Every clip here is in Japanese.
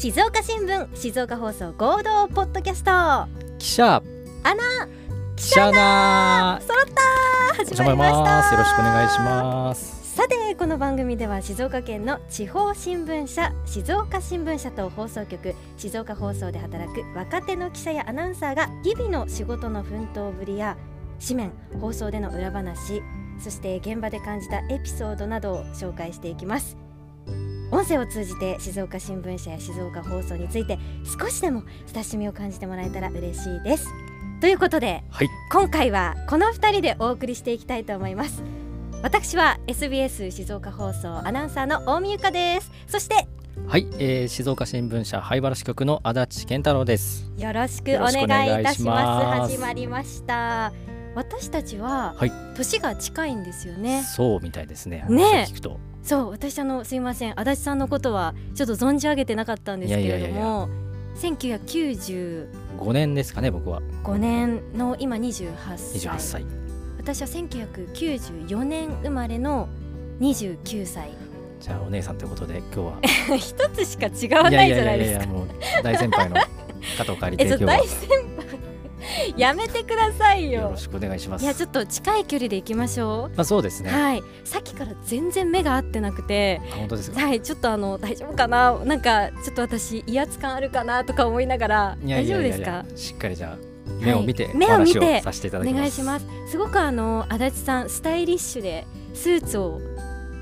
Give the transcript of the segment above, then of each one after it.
静岡新聞静岡放送合同ポッドキャスト。記者。アナ記者な。揃った。始まりました。よろしくお願いします。さてこの番組では静岡県の地方新聞社静岡新聞社と放送局静岡放送で働く若手の記者やアナウンサーが日々の仕事の奮闘ぶりや紙面放送での裏話そして現場で感じたエピソードなどを紹介していきます音声を通じて静岡新聞社や静岡放送について少しでも親しみを感じてもらえたら嬉しいです。ということで、はい、今回はこの2人でお送りしていきたいと思います。私は SBS 静岡放送アナウンサーの大見由香です。そしてはい、えー、静岡新聞社灰原支局の足立健太郎です。よろしくお願いいたします。始まりました。私たちは年が近いんですよね、そうみたいですね。ね聞くとそう私あのすいません。足立さんのことはちょっと存じ上げてなかったんですけれども1995年ですかね僕は。5年の今28歳 ,28 歳。私は1994年生まれの29歳。じゃあお姉さんということで今日は。一つしか違わないじゃないですか。大先輩の方を借りて今日は。大先輩 やめてくださいよ。よろしくお願いします。いやちょっと近い距離で行きましょう。まあそうですね。はい。さっきから全然目が合ってなくて。本当ですはい。ちょっとあの大丈夫かな？なんかちょっと私威圧感あるかなとか思いながら大丈夫ですか？しっかりじゃ目を見て、はい、目を見てさせていただきます。お願いします。すごくあの足立さんスタイリッシュでスーツを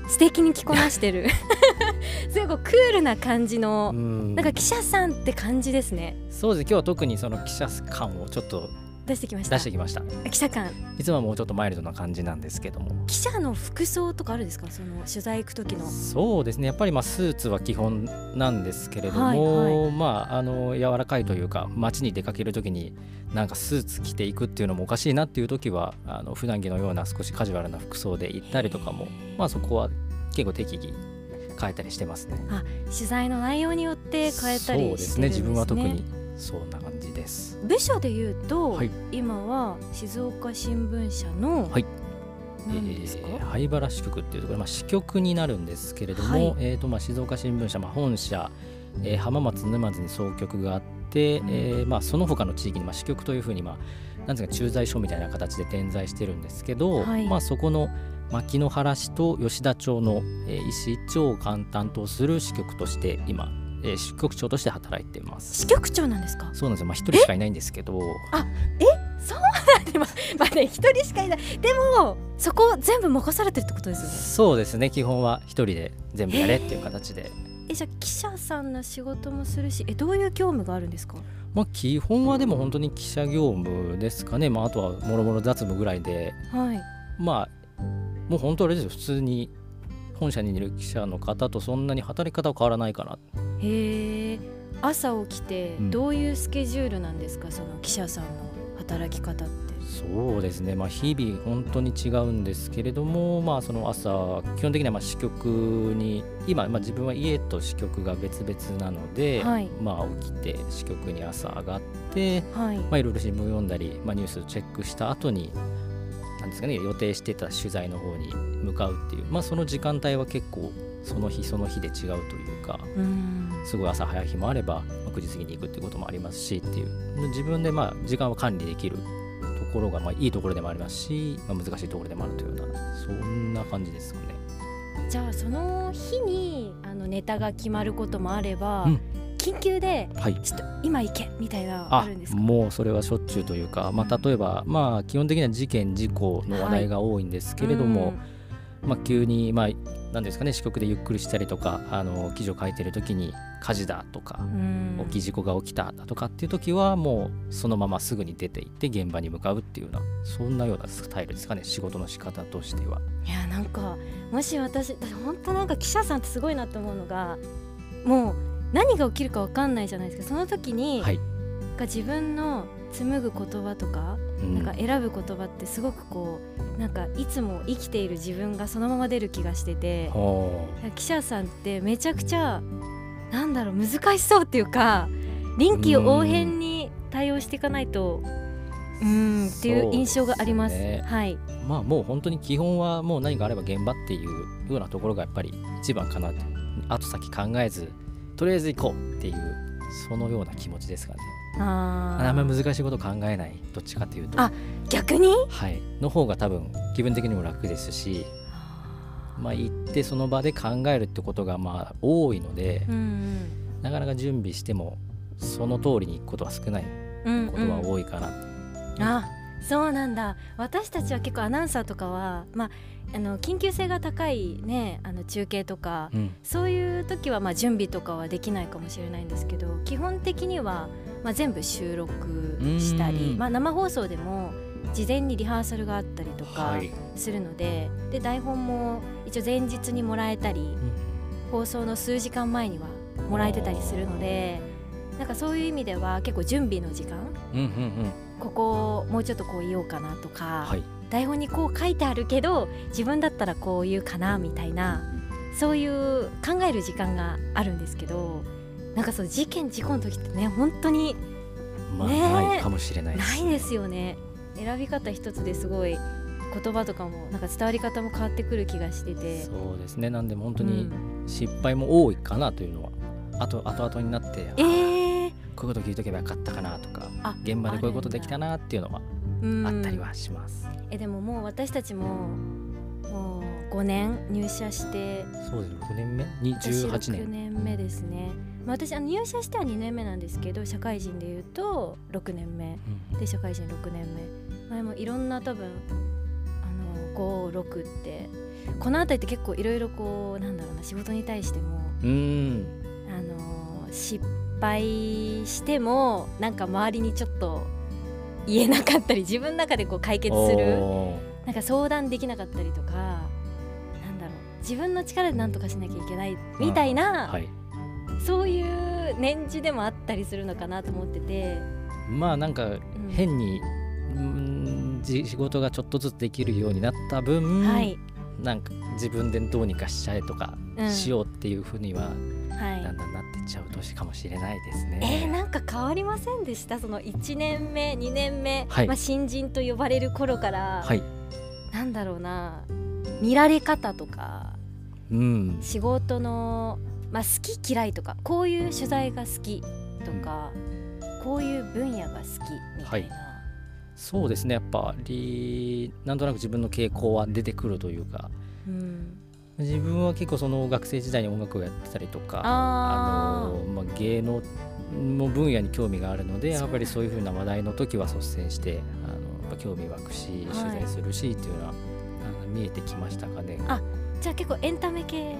素敵に着こなしてる。すごくクールな感じのなんか記者さんって感じですね。そうです今日は特にその記者感をちょっと出してきました。出してきました。記者官。いつもはもうちょっとマイルドな感じなんですけども。記者の服装とかあるんですか？その取材行く時の。そうですね。やっぱりまあスーツは基本なんですけれども、はいはい、まああの柔らかいというか街に出かける時になんかスーツ着ていくっていうのもおかしいなっていう時はあの普段着のような少しカジュアルな服装で行ったりとかもまあそこは結構適宜変えたりしてますね。あ取材の内容によって変えたり、ね、そうですね。自分は特にそんな感じです。部署でいうと、はい、今は静岡新聞社の、はい。何ですか、えー、灰原支局っていうところ、まあ、支局になるんですけれども、はい、えーとまあ、静岡新聞社、まあ、本社、えー、浜松沼津に総局があって、うん、えー、まあ、その他の地域に、まあ、支局というふうに、まあ、なんですか駐在所みたいな形で点在してるんですけど、はい、まあ、そこの牧之原市と吉田町の、えー、石井町を担当する支局として今えー、支局長として働いてます。支局長なんですか？そうなんですよ。まあ一人しかいないんですけど。あえ？そうなんでままあね一人しかいない。でもそこ全部任されてるってことですよね？そうですね。基本は一人で全部やれっていう形で。えじゃあ記者さんの仕事もするしえどういう業務があるんですか？まあ基本はでも本当に記者業務ですかね。まああとはもろもろ雑務ぐらいで、はい、まあもう本当あれですよ。普通に本社にいる記者の方とそんなに働き方は変わらないかなへえ朝起きてどういうスケジュールなんですか、うん、その記者さんの働き方って。そうですね、まあ、日々本当に違うんですけれども、まあ、その朝基本的にはまあ支局に今、まあ、自分は家と支局が別々なので、はい、まあ、起きて支局に朝上がって、はい。まあ、いろいろ新聞読んだり、まあ、ニュースチェックした後になんですかね予定してた取材の方に向かうっていう、まあ、その時間帯は結構その日その日で違うというかすごい朝早い日もあれば9時過ぎに行くっていうこともありますしっていう。自分でまあ時間を管理できるところがまあいいところでもありますし、まあ、難しいところでもあるというようなそんな感じですよね。じゃあその日にあのネタが決まることもあれば、うん。緊急で、はい、ちょっと今行けみたいなあるんですか？もうそれはしょっちゅうというか、まあ、例えば、まあ、基本的には事件事故の話題が多いんですけれども、はい。まあ、急に、まあ、なんですかね支局でゆっくりしたりとかあの記事を書いてる時に火事だとか起き事故が起きただとかっていう時はもうそのまますぐに出て行って現場に向かうっていうようなそんなようなスタイルですかね仕事の仕方としては。いやなんかもし私本当なんか記者さんってすごいなって思うのがもう何が起きるか分かんないじゃないですか。その時に、はい、自分の紡ぐ言葉とかうん、なんか選ぶ言葉ってすごくこうなんかいつも生きている自分がそのまま出る気がしてて記者さんってめちゃくちゃなんだろう難しそうっていうか臨機応変に対応していかないとうんっていう印象があります。すね、はい。まあもう本当に基本はもう何かあれば現場っていうようなところがやっぱり一番かなって後先考えずとりあえず行こうっていうそのような気持ちですかね。ああんまり難しいこと考えないどっちかというとあ逆に？はいの方が多分気分的にも楽ですしまあ行ってその場で考えるってことがまあ多いので、うんうん、なかなか準備してもその通りに行くことは少ないことは多いかな、うんうん、あそうなんだ。私たちは結構アナウンサーとかは、まあ、あの緊急性が高い、ね、あの中継とか、うん、そういう時はまあ準備とかはできないかもしれないんですけど基本的にはまあ全部収録したり、まあ、生放送でも事前にリハーサルがあったりとかするのではい、で台本も一応前日にもらえたり、うん、放送の数時間前にはもらえてたりするのでなんかそういう意味では結構準備の時間、うんうんうん、ここもうちょっとこう言おうかなとか、はい、台本にこう書いてあるけど自分だったらこう言うかなみたいなそういう考える時間があるんですけどなんかそう事件事故の時ってね本当に、まあ、ないかもしれないないですよね。選び方一つですごい言葉とかもなんか伝わり方も変わってくる気がしてて。そうですね。なんで本当に失敗も多いかなというのは、うん、あと後々になって、えー、こういうこと聞いとけばよかったかなとか現場でこういうことできたなっていうのはあったりはします。えでももう私たちももう5年入社して。そうです5年目？18年。6年目ですね、まあ、私あの入社しては2年目なんですけど社会人でいうと6年目、うん、で社会人6年目。前もいろんな多分56ってこの辺りって結構いろいろこうなんだろうな仕事に対してもうん。あの失敗してもなんか周りにちょっと言えなかったり 自分の中でこう解決するなんか相談できなかったりとかなんだろう自分の力で何とかしなきゃいけないみたいな、はい、そういう年次でもあったりするのかなと思ってて。まあなんか変に、うん、仕事がちょっとずつできるようになった分、はい、なんか自分でどうにかしちゃえとか、しようっていうふうには、はい、だんだんなってっちゃう年かもしれないですね。えー、なんか変わりませんでした？その1年目2年目、はい、まあ、新人と呼ばれる頃から、はい、なんだろうな見られ方とか、うん、仕事の、まあ、好き嫌いとかこういう取材が好きとか、うん、こういう分野が好きみたいな。はいそうですね。やっぱりなんとなく自分の傾向は出てくるというか、うん、自分は結構その学生時代に音楽をやってたりとかあの、まあ、芸能の分野に興味があるのでやっぱりそういうふうな話題の時は率先してあの興味湧くし取材するしっていうのは、はい、見えてきましたかね。あじゃあ結構エンタメ系。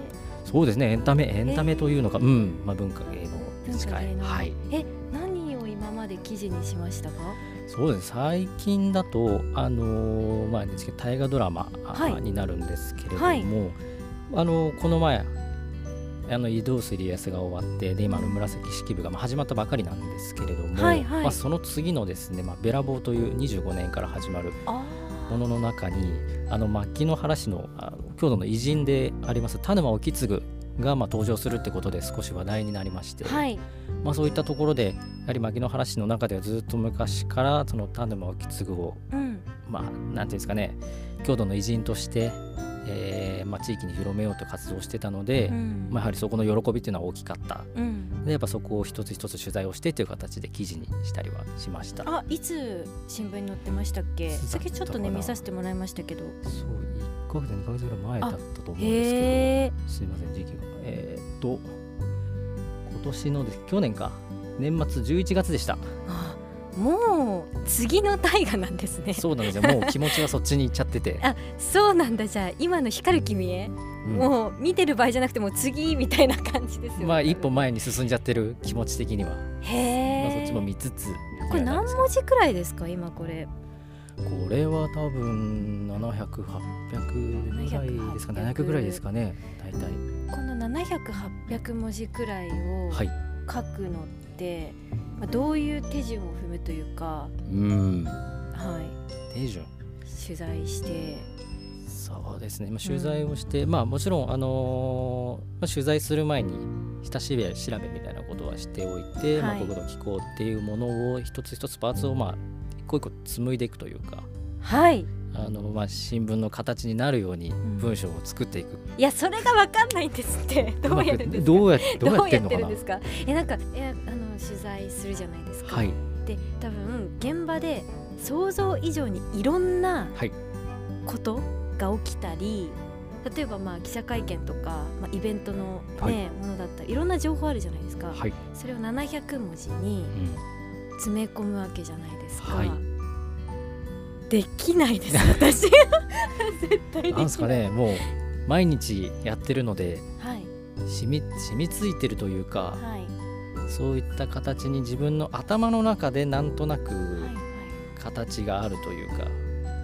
そうですね。エンタメエンタメというのか、えー、うん。まあ、文化芸能に近い。はい、え何を今まで記事にしましたか？そうですね。最近だとあのー、まあ大河ドラマ、はい、になるんですけれども、はい。あのこの前あの移動する家康が終わってで今の紫式部が始まったばかりなんですけれども、はいはい、まあ、その次のですね、まあ、べらぼうという25年から始まるものの中にあの牧之原市のあの郷土の偉人であります田沼意次がまあ登場するってことで少し話題になりまして、はい、まあ、そういったところでやはり牧之原市の中ではずっと昔からその田沼意次を、うん、まあなんていうんですかね郷土の偉人としてえーまあ、地域に広めようと活動してたので、うん、まあ、やはりそこの喜びっていうのは大きかった、うん、でやっぱそこを一つ一つ取材をしてという形で記事にしたりはしました。あいつ新聞に載ってましたっけ？先ちょっとね見させてもらいましたけど。そう1か月2か月ぐらい前だったと思うんですけど。すいません時期がえー、っと今年のです去年か。年末11月でした。あもう次の大河なんですね。そうなんですよ。もう気持ちはそっちに行っちゃってて。あそうなんだ。じゃあ今の光る君へ、うん、もう見てる場合じゃなくてもう次みたいな感じですよね。まあ一歩前に進んじゃってる気持ち的には。へえ、まあ、そっちも見つつこれ何文字くらいですか？今これこれは多分700800ぐらいですか700ぐらいですかね。大体。この700800文字くらいを書くのって、はいまあ、どういう手順を踏むというか、うん。はい、手順。取材して。そうですね、まあ、取材をして、うん、まあもちろん、あのー、まあ、取材する前に下調べ調べみたいなことはしておいて、はい、まあ、国土気候っていうものを一つ一つパーツをまあ一個一個紡いでいくというか、はい、ああのまあ新聞の形になるように文章を作っていく、うん、いやそれが分かんないんです って。どうやるんですか？どうやどうやってるんですかえなんかいやあの取材するじゃないですか、はい、で多分現場で想像以上にいろんなことが起きたり、はい、例えばまあ記者会見とか、まあ、イベントのね、はい、ものだったらいろんな情報あるじゃないですか、はい、それを700文字に詰め込むわけじゃないですか。できないです 私絶対できない。ですかねもう毎日やってるので、はい、染み染みついてるというか、はい、そういった形に自分の頭の中でなんとなく形があるというか。はいはい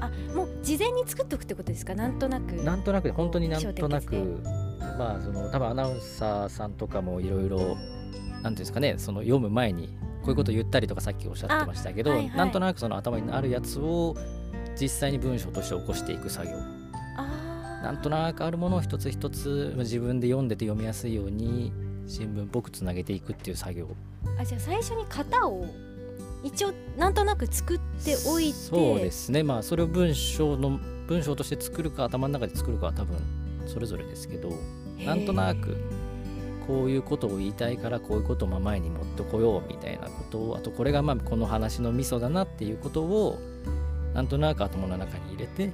あもう事前に作っておくってことですか？なんとなく。なんとなく本当になんとなくまあその多分アナウンサーさんとかもいろいろなんていうんですかねその読む前にこういうことを言ったりとかさっきおっしゃってましたけど、はいはい、なんとなくその頭にあるやつを実際に文章として起こしていく作業。なんとなくあるものを一つ一つ自分で読んでて読みやすいように新聞っぽくつなげていくっていう作業。あじゃあ最初に型を一応なんとなく作っておいて。そうですね。まあそれを文章の文章として作るか頭の中で作るかは多分それぞれですけどなんとなくこういうことを言いたいからこういうことをま前に持ってこようみたいなことをあとこれがまあこの話のミソだなっていうことをなんとなく頭の中に入れて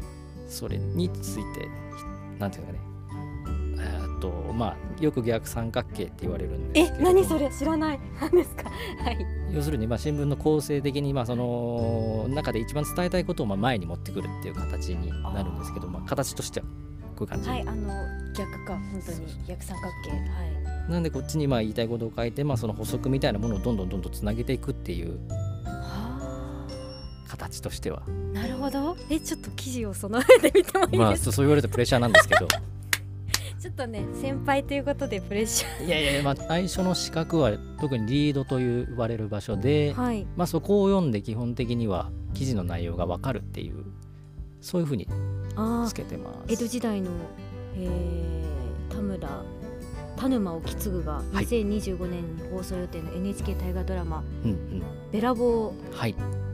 それについてなんていうかね。えとまあよく逆三角形って言われるんですえ何それ？知らない。何ですか？はい。要するにまあ新聞の構成的にまあその中で一番伝えたいことをまあ前に持ってくるっていう形になるんですけどまあ形としては。こういう感じ。はいあの逆か本当に。逆三角形。はいなんでこっちにまあ言いたいことを書いてまあその補足みたいなものをどんどんどんどんつなげていくっていう形としては。なるほど。えちょっと記事を備えてみてもいいですか？まあそう言われるとプレッシャーなんですけど。ちょっとね先輩ということでプレッシャー。いやいやまあ最初の資格は特にリードと言われる場所で、はい、まあそこを読んで基本的には記事の内容が分かるっていうそういうふうにつけてます。江戸時代の、えー、田村田沼意次が2025年に放送予定の NHK 大河ドラマ「べらぼう」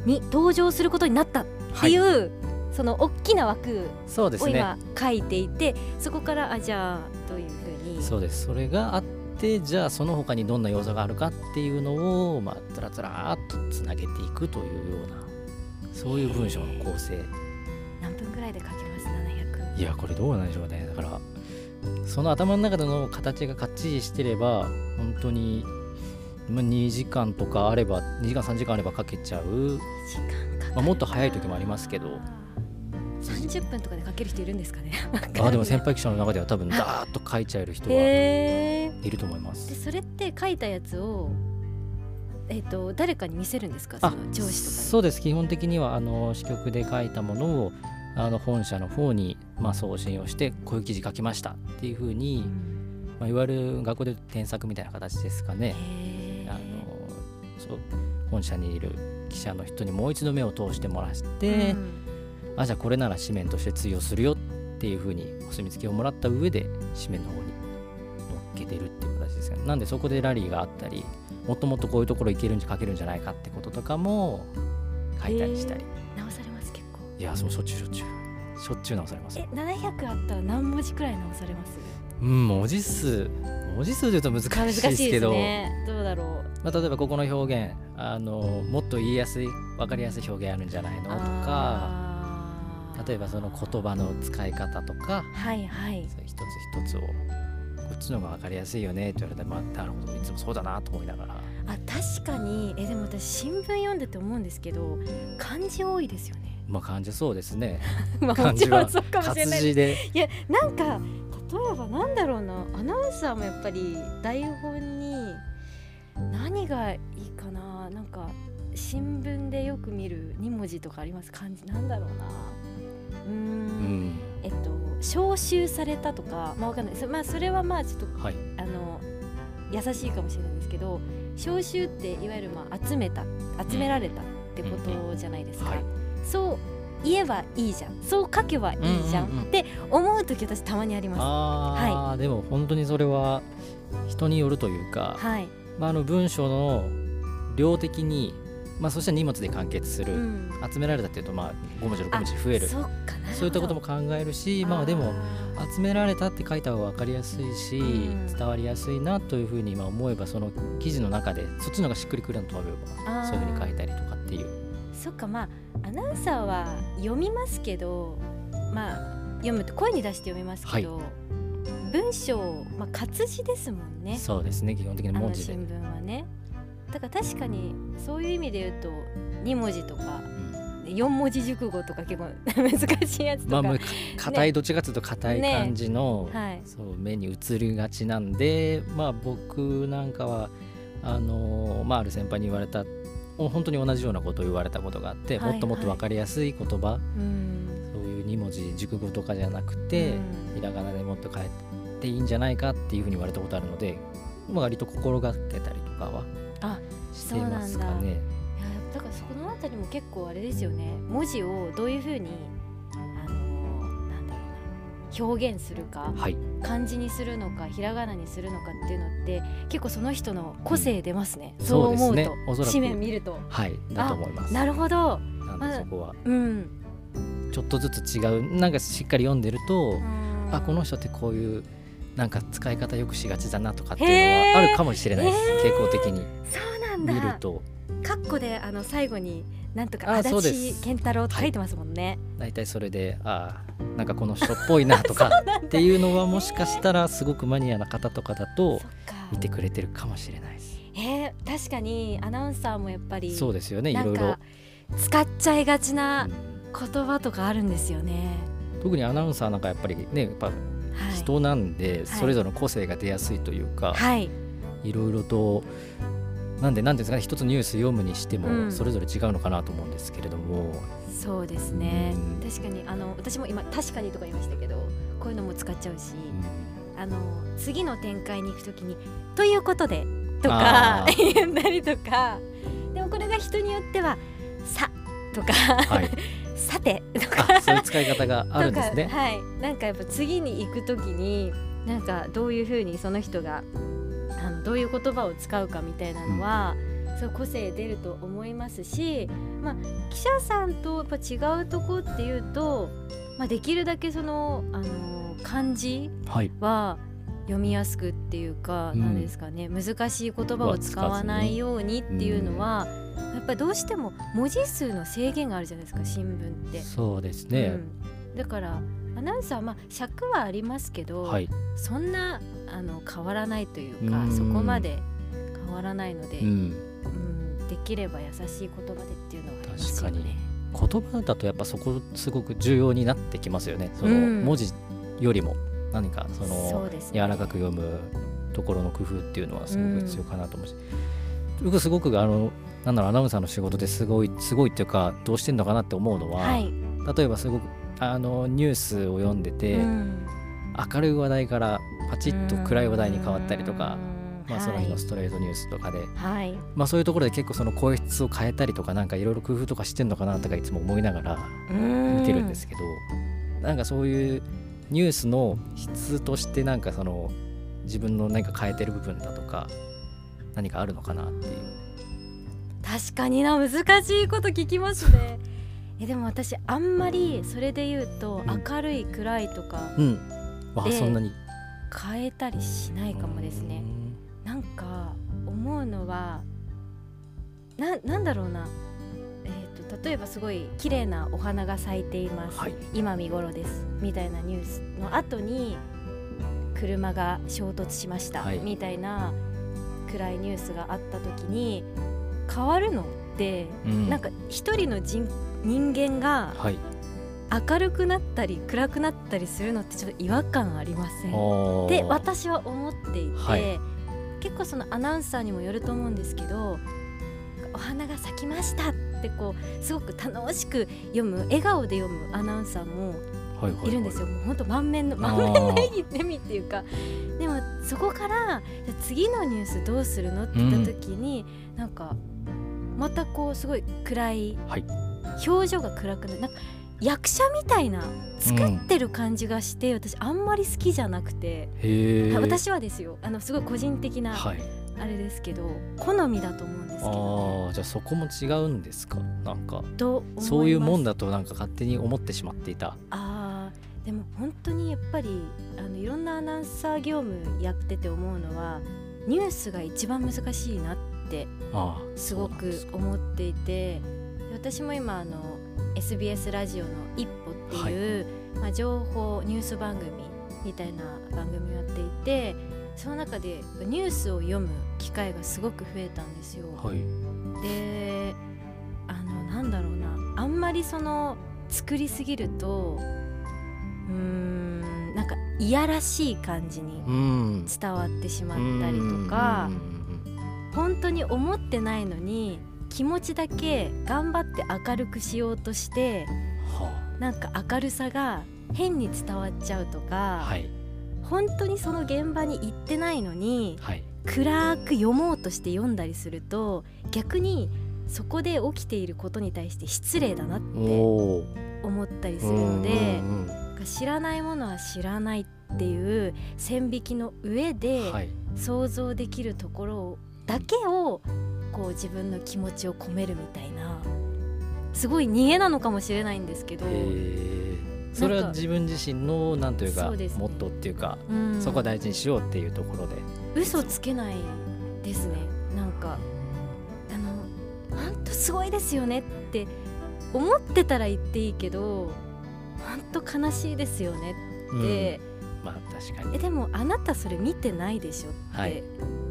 に登場することになったっていう、はい、その大きな枠を今書いていてそ,、こからあじゃあというふうに。そうです。それがあってじゃあその他にどんな要素があるかっていうのをまあつらつらっとつなげていくというようなそういう文章の構成。何分ぐらいで書きます？700いやこれどうなんでしょうね。だからその頭の中での形がかっちりしてれば本当に2時間とかあれば2時間3時間あればかけちゃう。まあ、もっと早い時もありますけど。30分とかで書ける人いるんですかね。あでも先輩記者の中では多分ダーッと書いちゃえる人はいると思います。でそれって書いたやつをえーと、誰かに見せるんですか？その上司とかそうです。基本的にはあの支局で書いたものをあの本社の方に、まあ、送信をしてこういう記事書きました。っていうふうに、まあ、いわゆる学校で添削みたいな形ですかね。あのそう本社にいる記者の人にもう一度目を通してもらって、うん、あじゃあこれなら紙面として通用するよっていうふうにお墨付きをもらった上で紙面の方に乗っけてるっていう形ですよね。なんでそこでラリーがあったりもっともっとこういうところいけるんじゃ書けるんじゃないかってこととかも書いたりしたり。いやそうしょっちゅうしょっちゅう。しょっちゅう直されますえ700あったら何文字くらい直されます？うん文字数。文字数でいうと難しいですけど、ね、どうだろう、まあ、例えばここの表現あのもっと言いやすい分かりやすい表現あるんじゃないの？とか例えばその言葉の使い方とか、はいはい、一つ一つをこっちの方が分かりやすいよねって言われたら、まあ、なるほどいつもそうだなと思いながら。あ確かに。えでも私新聞読んでて思うんですけど漢字多いですよねまあ漢字そうですね。まあ、漢字は活字で。いやなんか例えばなんだろうなアナウンサーもやっぱり台本に何がいいかな。なんか新聞でよく見る2文字とかあります。漢字なんだろうな。うん。えっと招集されたとか。まあわかんない。そ,、まあ、それはまあちょっと、はい、あの優しいかもしれないですけど招集っていわゆるまあ集めた集められたってことじゃないですか、うんうん。はい、そう言えばいいじゃん。そう書けばいいじゃん。って思う時私たまにあります。あ、はい、でも本当にそれは人によるというか、はい。まあ、あの文章の量的にまあ、そしたら荷物で完結する、うん、集められたっていうと、まあ、5文字6文字増える。そういったことも考えるしまあでも集められたって書いた方が分かりやすいし、うん、伝わりやすいなというふうに今思えばその記事の中でそっちの方がしっくりくるのと思えばそういうふうに書いたりとかっていう。そっかまあアナウンサーは読みますけどまあ読むと声に出して読みますけど、はい、文章、まあ、活字ですもんね。そうですね基本的に文字で。新聞はね。だから確かにそういう意味で言うと2文字とか、うん、4文字熟語とか結構 難しいやつとか、まあ、硬い、ね、どっちかというと硬い感じの、ね。はい、そう目に映りがちなんでまあ僕なんかはあのまあ、ある先輩に言われた本当に同じようなことを言われたことがあって、はいはい、もっともっと分かりやすい言葉、うん、そういう2文字熟語とかじゃなくて、うん、ひらがなでもっと変えていいんじゃないかっていうふうに言われたことあるので、まあ、割と心がけたりとかはしてますかね。だからそこのあたりも結構あれですよね。文字をどういうふうに表現するか、はい、漢字にするのかひらがなにするのかっていうのって結構その人の個性出ますね、うん、そう思うと、ね、紙面見ると。はい。だと思います。なるほど。なそこは、うん、ちょっとずつ違う。なんかしっかり読んでるとあこの人ってこういうなんか使い方よくしがちだなとかっていうのはあるかもしれないです。傾向的に。見ると。カッコであの最後になんとか足立健太郎と書いてますもんね。大体、はい、それでああなんかこの人っぽいなとか っていうのはもしかしたらすごくマニアな方とかだと見てくれてるかもしれないです。えー、確かにアナウンサーもやっぱりそうですよね。いろいろ。使っちゃいがちな言葉とかあるんですよね。特にアナウンサーなんかやっぱりねやっぱ人なんでそれぞれの個性が出やすいというか、はい、いろいろとなんでなんですかね一つニュース読むにしてもそれぞれ違うのかなと思うんですけれども、うん、そうですね、うん、確かにあの私も今「確かに」とか言いましたけどこういうのも使っちゃうし、うん、あの次の展開に行くときに「ということで」とか言ったりとかでもこれが人によっては「さ」とか、はい。さてとか。そういう使い方があるんですね。はい、なんかやっぱ次に行く時になんかどういうふうにその人がどういう言葉を使うかみたいなのは、うん、そう個性出ると思いますし、まあ、記者さんとやっぱ違うとこっていうと、まあ、できるだけそのあの漢字は、読みやすくっていうか、うん、ですかね難しい言葉を使わないようにっていうのは、やっぱりどうしても文字数の制限があるじゃないですか新聞って。そうですね、うん、だからアナウンサーまあ尺はありますけど、はい、そんなあの変わらないというかそこまで変わらないので、うん、うん、できれば優しい言葉でっていうのはありますよね。言葉だとやっぱそこすごく重要になってきますよね。その文字よりも。何かその柔らかく読むところの工夫っていうのはすごく必要かなと思うし、うん、僕すごくあのなんだろうアナウンサーの仕事ですごいすごいっていうかどうしてんのかなって思うのは、はい、例えばすごくあのニュースを読んでて、うん、明るい話題からパチッと暗い話題に変わったりとか。まあ、その日のストレートニュースとかで、はい、まあ、そういうところで結構その声質を変えたりとかなんかいろいろ工夫とかしてんのかなとかいつも思いながら見てるんですけどなんかそういうニュースの質としてなんかその自分の何か変えてる部分だとか何かあるのかなっていう。確かにな難しいこと聞きますね。えでも私あんまりそれで言うと明るい暗いとかで変えたりしないかもですね、うん、なんか思うのはななんだろうな。例えばすごい綺麗なお花が咲いています、はい、今見頃です。みたいなニュースの後に車が衝突しました、はい、みたいな暗いニュースがあった時に変わるのって、うん、なんか一人の人人間が明るくなったり暗くなったりするのってちょっと違和感ありません？って私は思っていて、はい、結構そのアナウンサーにもよると思うんですけどお花が咲きましたってこうすごく楽しく読む笑顔で読むアナウンサーもいるんですよ、もう本当満面の満面の笑みっていうかでもそこから次のニュースどうするのって言った時に、うん、なんかまたこうすごい暗い、はい、表情が暗くななんか役者みたいな作ってる感じがして、うん、私あんまり好きじゃなくて。私はですよ。あのすごい個人的な、あれですけど好みだと思うんですけど、あじゃあそこも違うんですか？なんか。そういうもんだとなんか勝手に思ってしまっていた。あでも本当にやっぱりあのいろんなアナウンサー業務やってて思うのはニュースが一番難しいなってすごく思っていて私も今あの SBS ラジオの「一歩」っていう、はい、まあ、情報ニュース番組みたいな番組をやっていてその中でニュースを読む機会がすごく増えたんですよ。はい、であのなんだろうな。あんまりその作りすぎるとうんなんかいやらしい感じに伝わってしまったりとか本当に思ってないのに気持ちだけ頑張って明るくしようとして、はあ、なんか明るさが変に伝わっちゃうとか、はい、本当にその現場に行ってないのに、はい、暗く読もうとして読んだりすると逆にそこで起きていることに対して失礼だなって思ったりするので知らないものは知らないっていう線引きの上で想像できるところだけをこう自分の気持ちを込めるみたいなすごい逃げなのかもしれないんですけどそれは自分自身のなんというか、ね、モットーっていうか、うん、そこは大事にしようっていうところで。嘘つけないですね。なんかあの本当すごいですよねって思ってたら言っていいけど本当悲しいですよねって、うん、まあ確かに。えでもあなたそれ見てないでしょって、はい、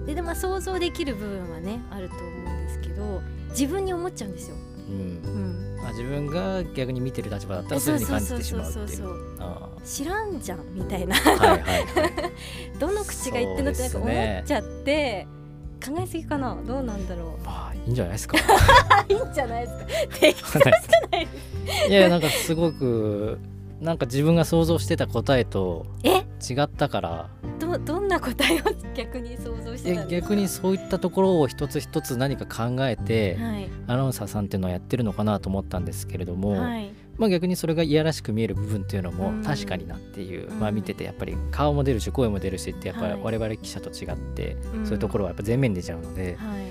ででも想像できる部分はねあると思うんですけど自分に思っちゃうんですよ。うん、うん。まあ、自分が逆に見てる立場だったらそういうふうに感じてしまうっていう知らんじゃんみたいな。はいはい、はい、どの口が言ってんのってなんか思っちゃって、考えすぎかな？どうなんだろう？まあいいんじゃないですか。いいんじゃないですか。適当じゃないいやなんかすごくなんか自分が想像してた答えと違ったからどどんな答えを逆に想像してた逆にそういったところを一つ一つ何か考えて、はい、アナウンサーさんっていうのはやってるのかなと思ったんですけれども、はい、まあ、逆にそれがいやらしく見える部分っていうのも確かになっていう、うん、まあ、見ててやっぱり顔も出るし声も出るしってやっぱり我々記者と違って、そういうところはやっぱ全面に出ちゃうので、はい、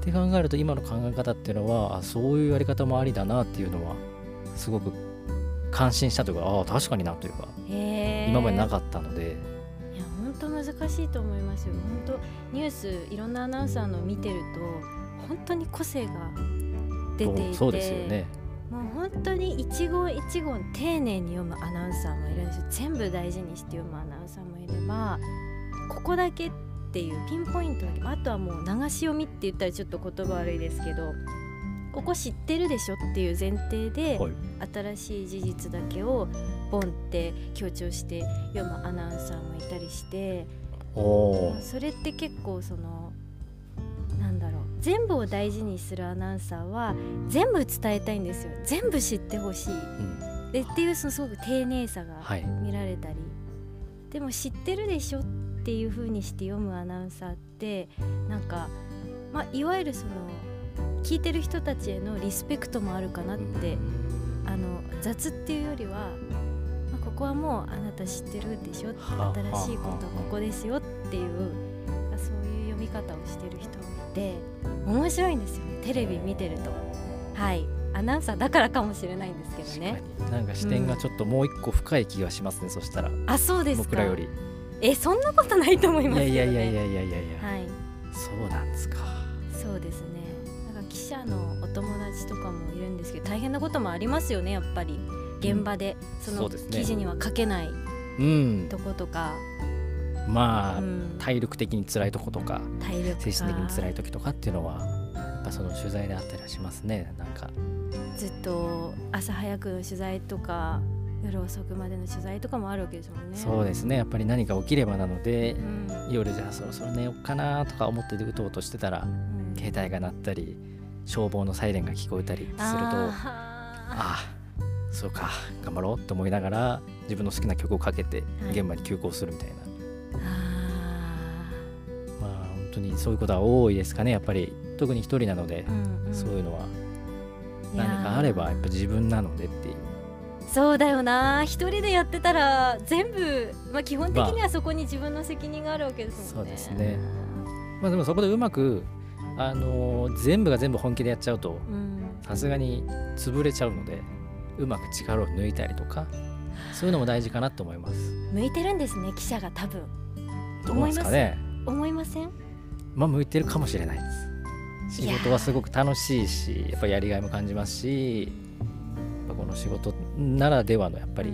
って考えると今の考え方っていうのはあそういうやり方もありだなっていうのはすごく感心したというかああ確かになというか今までなかったので。当難しいと思いますよ。本当ニュースいろんなアナウンサーの見てると本当に個性が出ていてそうですよね。もう本当に一語一語丁寧に読むアナウンサーもいるんですよ。全部大事にして読むアナウンサーもいればここだけっていうピンポイントだけあとはもう流し読みって言ったらちょっと言葉悪いですけどここ知ってるでしょっていう前提で、はい、新しい事実だけをボンって強調して読むアナウンサーもいたりしてそれって結構そのなんだろう全部を大事にするアナウンサーは全部伝えたいんですよ。全部知ってほしい、うん、でっていうそのすごく丁寧さが見られたり、はい、でも知ってるでしょっていう風にして読むアナウンサーってなんか、まあ、いわゆるその聞いてる人たちへのリスペクトもあるかなってあの雑っていうよりは、まあ、ここはもうあなた知ってるでしょ。新しいことはここですよっていうそういう読み方をしてる人もいて面白いんですよ。ねテレビ見てると。はい。アナウンサーだからかもしれないんですけどね。なんか視点がちょっともう一個深い気がしますね、うん、そしたら。あそうです僕らより。えそんなことないと思います、ね、いやいやいやいやいやいや。はい。そうなんですか。そうですね。者のお友達とかもいるんですけど大変なこともありますよねやっぱり現場でその記事には書けないとことか。まあ、うん、体力的に辛いとことか精神的に辛い時とかっていうのはやっぱその取材であったりはしますね。なんか。ずっと朝早くの取材とか夜遅くまでの取材とかもあるわけですもんね。そうですね。やっぱり何か起きればなので、うん、夜じゃあそろそろ寝ようかなとか思って打とうとしてたら、うん、携帯が鳴ったり消防のサイレンが聞こえたりするとああそうか頑張ろうって思いながら自分の好きな曲をかけて現場に急行するみたいな、はい、まあ本当にそういうことは多いですかねやっぱり。特に一人なので、うんうん、そういうのは。何かあればやっぱ自分なのでっていう。そうだよな。一人でやってたら全部、まあ、基本的にはそこに自分の責任があるわけですもんね、まあ、そうですね。まあでもそこでうまくあのー、全部が全部本気でやっちゃうとさすがに潰れちゃうのでうまく力を抜いたりとかそういうのも大事かなと思います。向いてるんですね記者が多分。どうですかね。思いません？まあ向いてるかもしれないです。仕事はすごく楽しいしやっぱやりがいも感じますしこの仕事ならではのやっぱり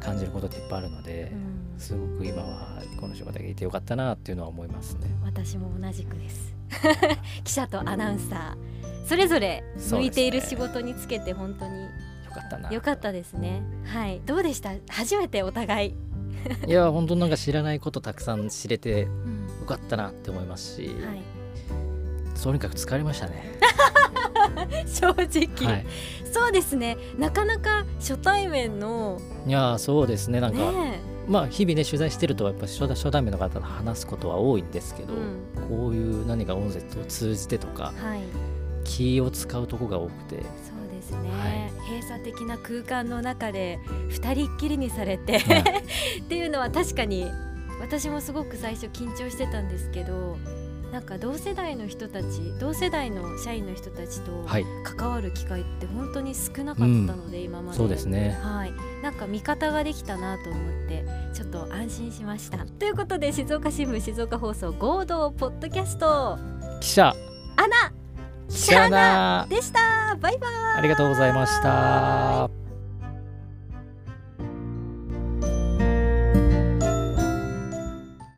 感じることっていっぱいあるので、うん、すごく今はこの仕事がいてよかったなっていうのは思いますね。私も同じくです。記者とアナウンサー。それぞれ向いている仕事につけて本当によかったな。よかったですね。はい。どうでした？初めてお互い。いや本当なんか知らないことたくさん知れてよかったなって思いますし、はい、とにかく疲れましたね。正直、はい、そうですね。なかなか初対面のいやそうですね。なんか、ね、まあ日々ね取材してるとやっぱ初初対面の方と話すことは多いんですけど、うん、こういう何か音声を通じてとか、はい、気を使うとこが多くてそうですね、はい、閉鎖的な空間の中で二人っきりにされて、はい、っていうのは確かに私もすごく最初緊張してたんですけどなんか同世代の人たち同世代の社員の人たちと関わる機会って本当に少なかったので、うん、今まで。そうですね。はい。なんか味方ができたなと思ってちょっと安心しました。ということで静岡新聞静岡放送合同ポッドキャスト。記者。アナ記者アナでした。バイバイ。ありがとうございました